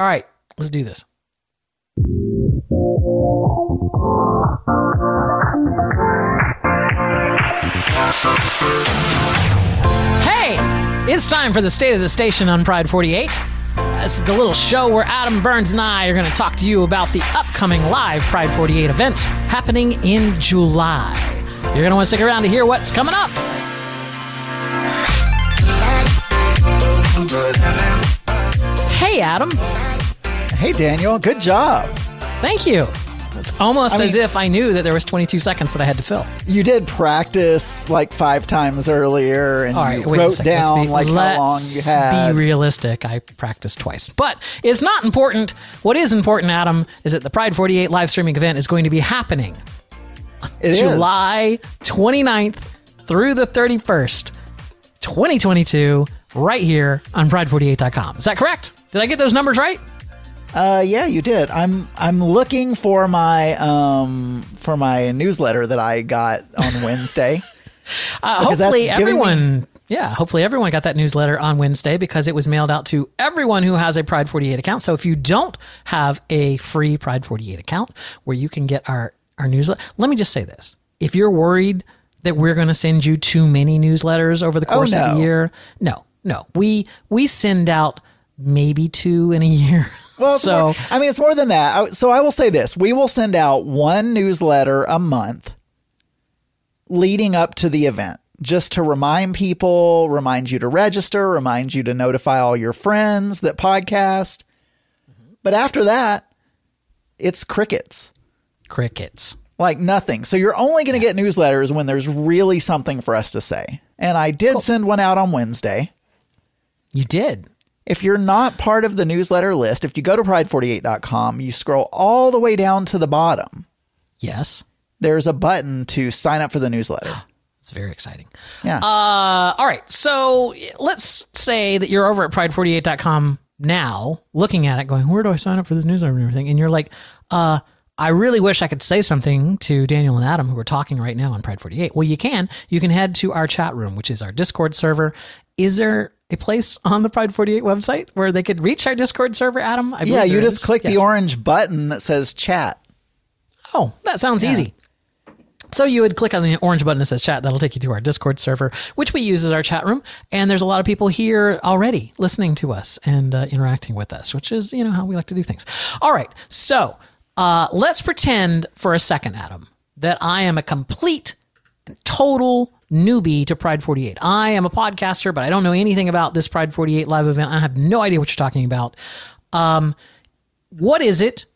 All right, let's do this. Hey, it's time for the State of the Station on Pride 48. This is the little show where Adam Burns and I are going to talk to you about the upcoming live Pride 48 event happening in July. You're going to want to stick around to hear what's coming up. Adam. Hey, Daniel, good job. Thank you. It's almost I as mean- if I knew that there was 22 seconds that I had to fill. You did practice like five times earlier, and All right, you wrote. Let's down like how long you let's had. Be realistic. I practiced twice, but it's not important. What is important, Adam, is that the Pride 48 live streaming event is going to be happening It is. July 29th through the 31st, 2022, right here on Pride48.com. Is that correct? Did I get those numbers right? Uh, yeah, you did. I'm I'm looking for my um for my newsletter that I got on Wednesday. Uh, hopefully everyone, yeah, hopefully everyone got that newsletter on Wednesday because it was mailed out to everyone who has a Pride 48 account. So if you don't have a free Pride 48 account where you can get our our newsletter, let me just say this: if you're worried that we're going to send you too many newsletters over the course of Oh, no. the year, no, no, we we send out maybe two in a year. Well, so more- I mean, it's more than that. So I will say this: we will send out one newsletter a month leading up to the event, just to remind people, remind you to register, remind you to notify all your friends that podcast. But after that, it's crickets. crickets. like nothing. So you're only going to get newsletters when there's really something for us to say. And I did send one out on Wednesday. You did. If you're not part of the newsletter list, if you go to pride48.com, you scroll all the way down to the bottom. Yes, There's a button to sign up for the newsletter. it's very exciting. Yeah. Uh, all right. So let's say that you're over at pride48.com now, looking at it, going, where do I sign up for this newsletter and everything? And you're like, uh, I really wish I could say something to Daniel and Adam, who are talking right now on Pride 48. Well, you can. You can head to our chat room, which is our Discord server. Is there a place on the Pride 48 website where they could reach our Discord server, Adam? Yeah, you just is. click the orange button that says chat. Oh, that sounds easy. So you would click on the orange button that says chat. That'll take you to our Discord server, which we use as our chat room. And there's a lot of people here already listening to us and uh, interacting with us, which is you know how we like to do things. All right, so uh, let's pretend for a second, Adam, that I am a complete, total newbie to Pride 48. I am a podcaster, but I don't know anything about this Pride 48 live event. I have no idea what you're talking about. Um, what is it?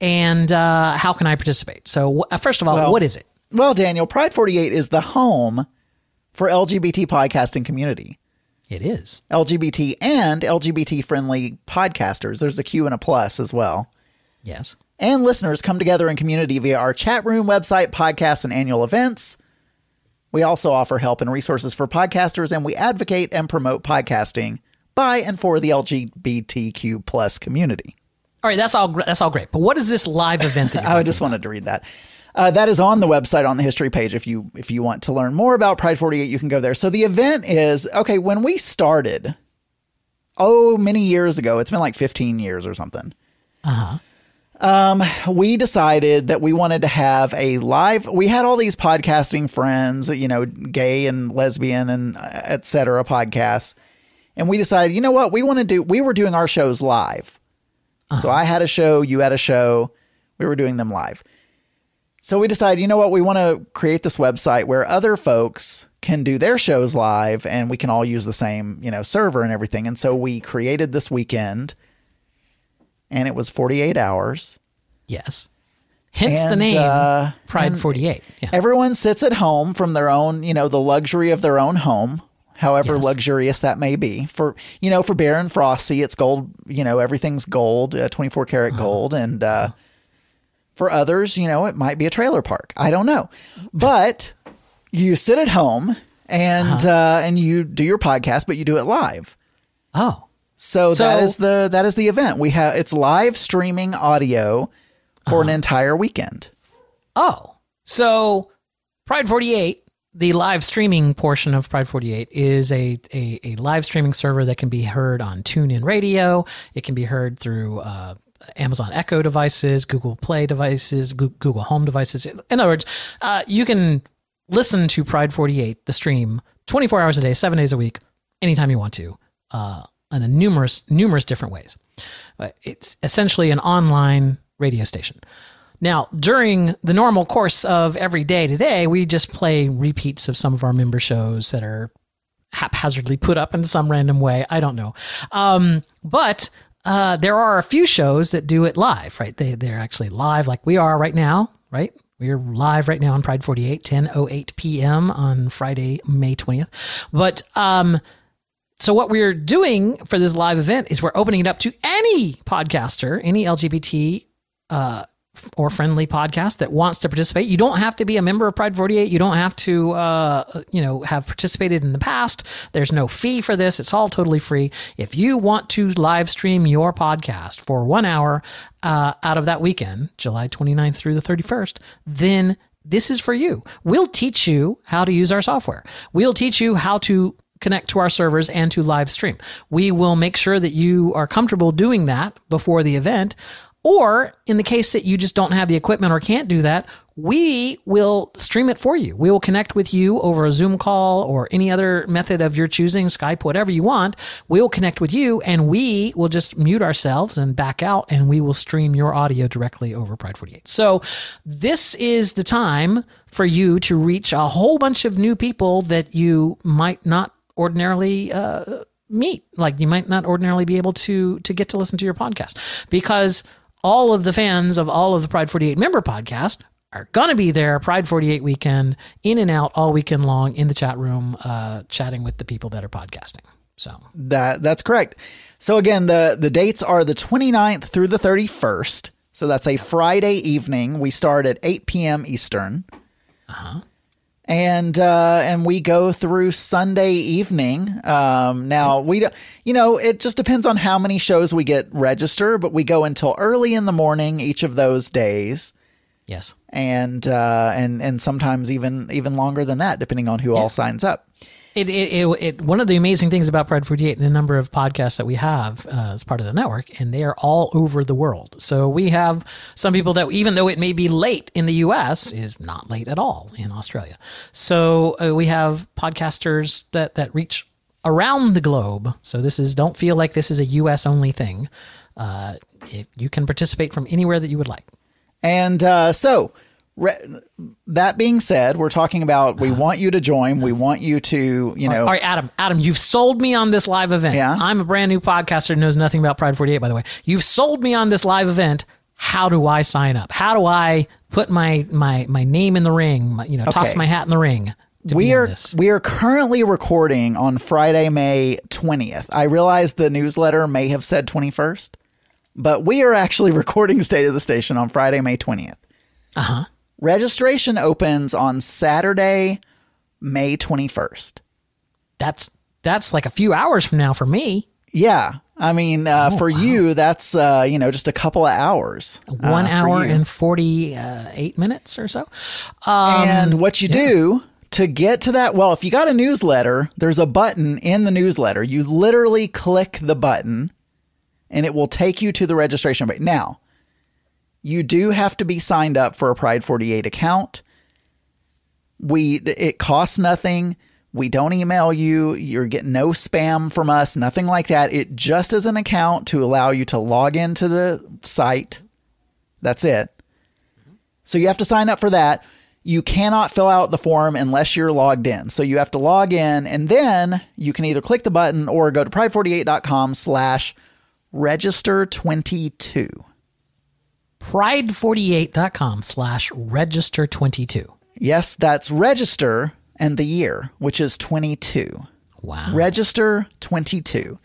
and uh, how can I participate? So, uh, first of all, Well- what is it? Well, Daniel, Pride 48 is the home for LGBT podcasting community. It is. LGBT and LGBT friendly podcasters. There's a Q and a plus as well. Yes. And listeners come together in community via our chat room, website, podcasts, and annual events. We also offer help and resources for podcasters, and we advocate and promote podcasting by and for the LGBTQ plus community. All right, that's all. That's all great. But what is this live event that you're I just wanted to read that. Uh, that is on the website on the history page. If you if you want to learn more about Pride 48, you can go there. So the event is okay. When we started, oh, many years ago, it's been like 15 years or something. Um, we decided that we wanted to have a live. We had all these podcasting friends, you know, gay and lesbian and uh, et cetera podcasts, and we decided, you know what, we want to do. We were doing our shows live. So I had a show, you had a show, we were doing them live. So we decided, you know what, we want to create this website where other folks can do their shows live and we can all use the same, you know, server and everything. And so we created this weekend and it was 48 hours. Yes. Hence the name uh, Pride 48. Yeah. Everyone sits at home from their own, you know, the luxury of their own home, however Yes. luxurious that may be. For, you know, for Baron Frosty, it's gold, you know, everything's gold, uh, 24 karat Uh-huh. gold. And uh, for others, you know, it might be a trailer park. I don't know. But you sit at home and Uh-huh. uh, and you do your podcast, but you do it live. oh. So, So- that is the that is the event. We have it's live streaming audio for Uh-huh. an entire weekend. Oh. So Pride 48, the live streaming portion of Pride 48 is a, a, a live streaming server that can be heard on TuneIn Radio. It can be heard through uh, Amazon Echo devices, Google Play devices, Google Home devices. In other words, uh, you can listen to Pride 48, the stream, 24 hours a day, seven days a week, anytime you want to, uh, in a numerous, numerous different ways. Uh, it's essentially an online radio station. Now, during the normal course of every day today, we just play repeats of some of our member shows that are haphazardly put up in some random way. I don't know. Um, but uh, there are a few shows that do it live, right? They, they're actually live like we are right now, right? We're live right now on Pride 48, 10.08 p.m. on Friday, May 20th. But um, so what we're doing for this live event is we're opening it up to any podcaster, any LGBT uh, or friendly podcast that wants to participate. You don't have to be a member of Pride 48. You don't have to, uh, you know, have participated in the past. There's no fee for this. It's all totally free. If you want to live stream your podcast for one hour uh, out of that weekend, July 29th through the 31st, then this is for you. We'll teach you how to use our software. We'll teach you how to connect to our servers and to live stream. We will make sure that you are comfortable doing that before the event. Or in the case that you just don't have the equipment or can't do that, we will stream it for you. We will connect with you over a Zoom call or any other method of your choosing, Skype, whatever you want. We will connect with you and we will just mute ourselves and back out and we will stream your audio directly over Pride 48. So this is the time for you to reach a whole bunch of new people that you might not ordinarily uh, meet. Like you might not ordinarily be able to to get to listen to your podcast because all of the fans of all of the Pride 48 member podcast are going to be there Pride 48 weekend, in and out all weekend long in the chat room, uh, chatting with the people that are podcasting. So that that's correct. So again, the the dates are the 29th through the 31st. So that's a Friday evening. We start at 8 p.m. Eastern. Uh-huh and uh, and we go through Sunday evening. Um, now we don't, you know, it just depends on how many shows we get register, but we go until early in the morning each of those days. Yes, and uh, and and sometimes even even longer than that, depending on who yeah. all signs up. It, it, it, it, one of the amazing things about Pride 48 and the number of podcasts that we have uh, as part of the network, and they are all over the world. So we have some people that, even though it may be late in the US, is not late at all in Australia. So uh, we have podcasters that, that reach around the globe. So this is, don't feel like this is a US only thing. Uh, you can participate from anywhere that you would like. And uh, so, Re- that being said, we're talking about we uh-huh. want you to join. We want you to, you know. All right, Adam, Adam, you've sold me on this live event. Yeah. I'm a brand new podcaster and knows nothing about Pride 48, by the way. You've sold me on this live event. How do I sign up? How do I put my my my name in the ring? My, you know, okay. toss my hat in the ring. We are we are currently recording on Friday, May 20th. I realize the newsletter may have said 21st, but we are actually recording State of the Station on Friday, May 20th. Uh huh. Registration opens on Saturday, May 21st. That's that's like a few hours from now for me. Yeah. I mean, uh, oh, for wow. you, that's, uh, you know, just a couple of hours. One uh, hour and 48 minutes or so. Um, and what you yeah. do to get to that, well, if you got a newsletter, there's a button in the newsletter. You literally click the button and it will take you to the registration page. Now, you do have to be signed up for a Pride 48 account. We it costs nothing. We don't email you. You're getting no spam from us, nothing like that. It just is an account to allow you to log into the site. That's it. So you have to sign up for that. You cannot fill out the form unless you're logged in. So you have to log in and then you can either click the button or go to pride48.com slash register 22 pride48.com slash register 22. Yes, that's register and the year, which is 22. Wow. Register 22.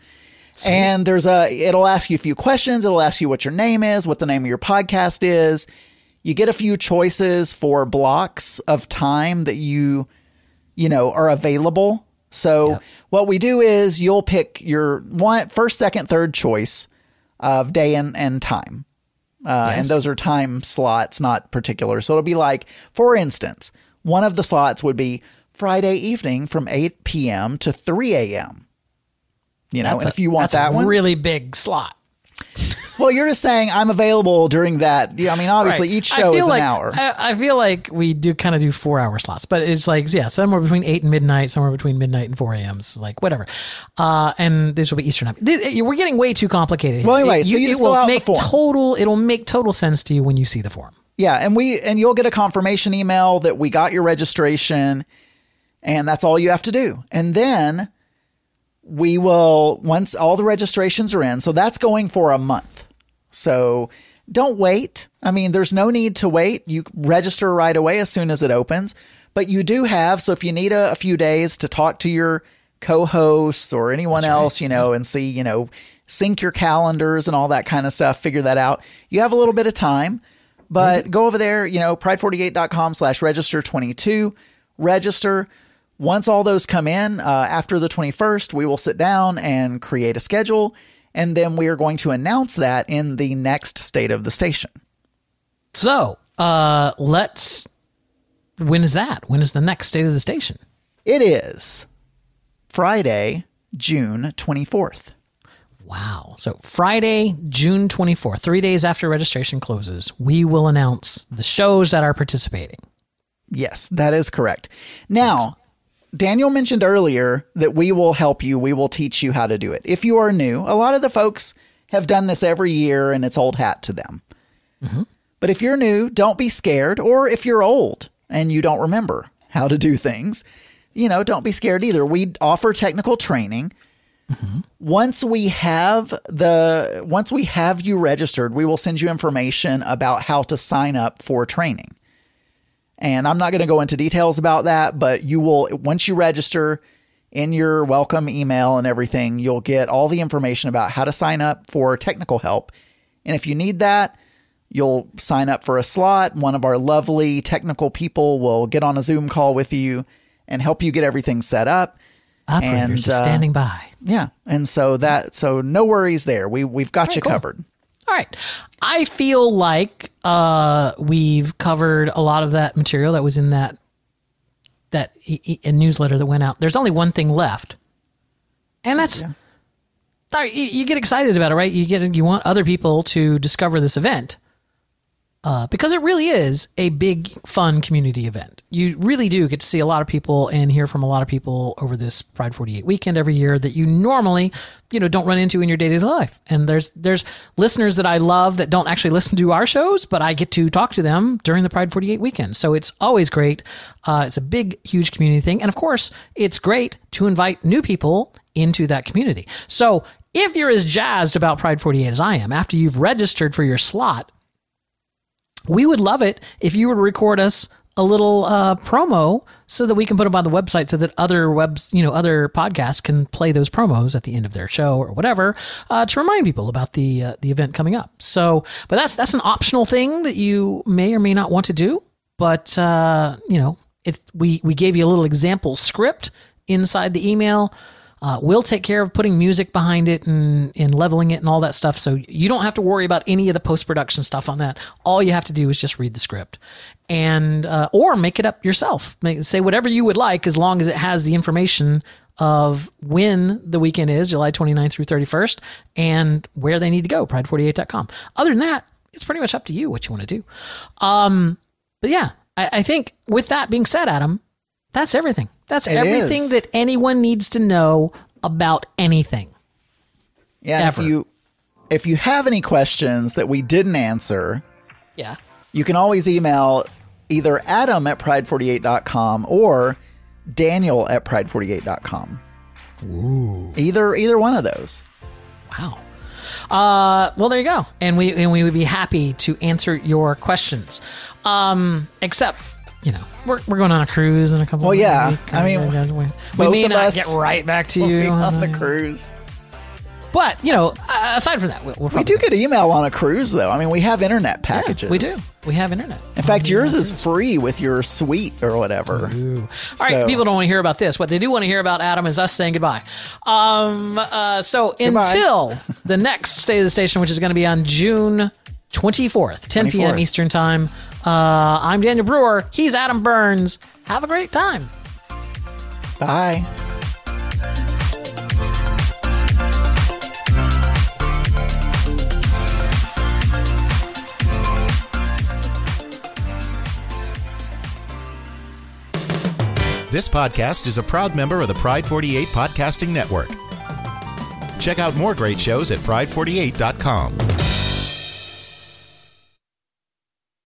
Sweet. And there's a, it'll ask you a few questions. It'll ask you what your name is, what the name of your podcast is. You get a few choices for blocks of time that you, you know, are available. So yep. what we do is you'll pick your one, first, second, third choice of day and, and time. Uh, yes. And those are time slots, not particular. So it'll be like, for instance, one of the slots would be Friday evening from 8 p.m. to 3 a.m. You know, That's and a- if you want that one, really big slot. Well, you're just saying I'm available during that. Yeah, I mean, obviously Right. each show is like, an hour. I, I feel like we do kind of do four hour slots, but it's like yeah, somewhere between eight and midnight, somewhere between midnight and four a.m. So like whatever. Uh, and this will be Eastern time. We're getting way too complicated. Well, anyway, It- so you just it will fill out the make total. It'll make total sense to you when you see the form. Yeah, and we and you'll get a confirmation email that we got your registration and that's all you have to do. And then we will once all the registrations are in. So that's going for a month. So don't wait. I mean, there's no need to wait. You register right away as soon as it opens. But you do have so if you need a, a few days to talk to your co-hosts or anyone else, you know, and see, you know, sync your calendars and all that kind of stuff, figure that out. You have a little bit of time. But go over there, you know, pride48.com slash register 22, register. Once all those come in uh, after the 21st, we will sit down and create a schedule. And then we are going to announce that in the next state of the station. So uh, let's. When is that? When is the next state of the station? It is Friday, June 24th. Wow. So Friday, June 24th, three days after registration closes, we will announce the shows that are participating. Yes, that is correct. Now, Daniel mentioned earlier that we will help you, we will teach you how to do it. If you are new, a lot of the folks have done this every year and it's old hat to them. Mm-hmm. But if you're new, don't be scared. Or if you're old and you don't remember how to do things, you know, don't be scared either. We offer technical training. Mm-hmm. Once we have the once we have you registered, we will send you information about how to sign up for training. And I'm not going to go into details about that, but you will, once you register in your welcome email and everything, you'll get all the information about how to sign up for technical help. And if you need that, you'll sign up for a slot. One of our lovely technical people will get on a Zoom call with you and help you get everything set up. Operators And, uh, standing by. Yeah. And so that, so no worries there. We, we've got you cool. covered. All right. I feel like uh, we've covered a lot of that material that was in that that e- e- a newsletter that went out. There's only one thing left, and that's. Right, you, you get excited about it, right? You get you want other people to discover this event. Uh, because it really is a big, fun community event. You really do get to see a lot of people and hear from a lot of people over this Pride 48 weekend every year that you normally, you know, don't run into in your day to day life. And there's there's listeners that I love that don't actually listen to our shows, but I get to talk to them during the Pride 48 weekend. So it's always great. Uh, it's a big, huge community thing, and of course, it's great to invite new people into that community. So if you're as jazzed about Pride 48 as I am, after you've registered for your slot, we would love it if you would record us a little uh, promo so that we can put them on the website so that other webs you know other podcasts can play those promos at the end of their show or whatever uh, to remind people about the uh, the event coming up. So but that's that's an optional thing that you may or may not want to do but uh, you know if we we gave you a little example script inside the email uh, we'll take care of putting music behind it and, and leveling it and all that stuff. So you don't have to worry about any of the post production stuff on that. All you have to do is just read the script, and uh, or make it up yourself. Make, say whatever you would like, as long as it has the information of when the weekend is, July 29th through 31st, and where they need to go, pride48.com. Other than that, it's pretty much up to you what you want to do. Um, but yeah, I, I think with that being said, Adam, that's everything. That's It everything is. that anyone needs to know about anything. Yeah. If you, if you have any questions that we didn't answer, Yeah. you can always email either adam at pride48.com or daniel at pride48.com. Either either one of those. Wow. Uh, well, there you go, and we and we would be happy to answer your questions. Um, except, you know, we're, we're going on a cruise in a couple. Well, yeah. weeks. I mean, we, we both may not get right back to you, on the cruise. but you know, uh, aside from that, we'll, We do get email on a cruise though. I mean, we have internet yeah, packages. we do. We have internet. In fact, yours is free with your suite or whatever. Ooh. All right, So- people don't want to hear about this. What they do want to hear about, Adam, is us saying goodbye. Um, uh, so Goodbye. until the next State of the Station, which is going to be on June 24th, 10 p.m. Eastern Time, uh, I'm Daniel Brewer. He's Adam Burns. Have a great time. Bye. This podcast is a proud member of the Pride 48 Podcasting Network. Check out more great shows at pride48.com.